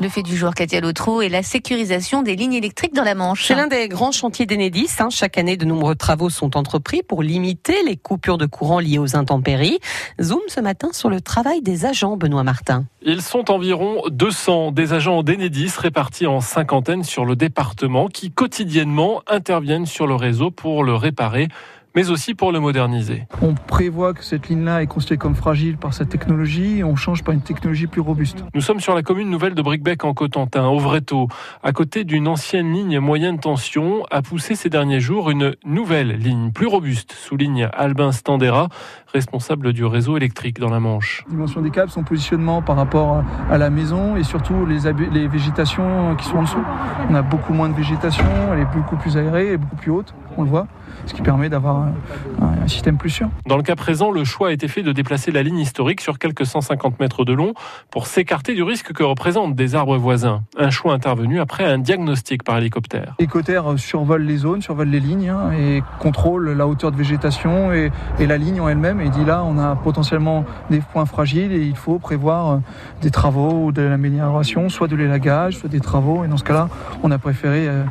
Le fait du jour, Katia Lotro, et la sécurisation des lignes électriques dans la Manche. C'est l'un des grands chantiers d'Enedis. Hein. Chaque année, de nombreux travaux sont entrepris pour limiter les coupures de courant liées aux intempéries. Zoom ce matin sur le travail des agents, Benoît Martin. Ils sont environ 200 des agents d'Enedis répartis en cinquantaine sur le département qui quotidiennement interviennent sur le réseau pour le réparer mais aussi pour le moderniser. On prévoit que cette ligne-là est considérée comme fragile par cette technologie et on change par une technologie plus robuste. Nous sommes sur la commune nouvelle de Bricbec en Cotentin, au Vreto, à côté d'une ancienne ligne moyenne tension, a poussé ces derniers jours une nouvelle ligne plus robuste, souligne Albin Standera, responsable du réseau électrique dans la Manche. La dimension des câbles, son positionnement par rapport à la maison et surtout les, les végétations qui sont en dessous. On a beaucoup moins de végétation, elle est beaucoup plus aérée et beaucoup plus haute, on le voit, ce qui permet d'avoir un, système plus sûr. Dans le cas présent, le choix a été fait de déplacer la ligne historique sur quelques 150 mètres de long pour s'écarter du risque que représentent des arbres voisins. Un choix intervenu après un diagnostic par hélicoptère. L'hélicoptère survole les zones, survole les lignes hein, et contrôle la hauteur de végétation et, et la ligne en elle-même et dit là on a potentiellement des points fragiles et il faut prévoir euh, des travaux ou de l'amélioration, soit de l'élagage, soit des travaux et dans ce cas-là on a préféré euh,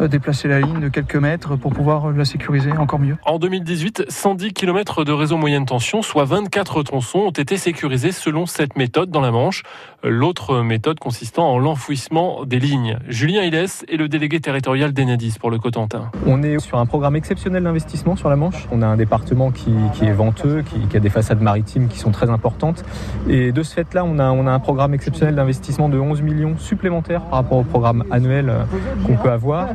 euh, déplacer la ligne de quelques mètres pour pouvoir la sécuriser encore mieux. En 2018, 110 km de réseau moyenne tension, soit 24 tronçons, ont été sécurisés selon cette méthode dans la Manche. L'autre méthode consistant en l'enfouissement des lignes. Julien Hilles est le délégué territorial d'Enedis pour le Cotentin. On est sur un programme exceptionnel d'investissement sur la Manche. On a un département qui, est venteux, qui, a des façades maritimes qui sont très importantes. Et de ce fait-là, on a, un programme exceptionnel d'investissement de 11 millions supplémentaires par rapport au programme annuel euh, qu'on peut avoir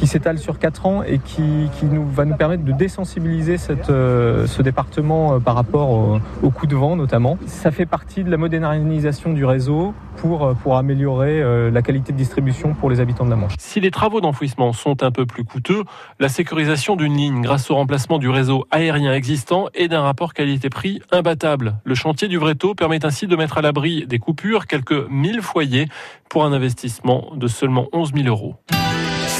qui s'étale sur 4 ans et qui, va nous permettre de désensibiliser cette, euh, ce département euh, par rapport au, au coup de vent notamment. Ça fait partie de la modernisation du réseau pour, euh, pour améliorer la qualité de distribution pour les habitants de la Manche. Si les travaux d'enfouissement sont un peu plus coûteux, la sécurisation d'une ligne grâce au remplacement du réseau aérien existant est d'un rapport qualité-prix imbattable. Le chantier du Vreto permet ainsi de mettre à l'abri des coupures quelques 1000 foyers pour un investissement de seulement 11 000 euros.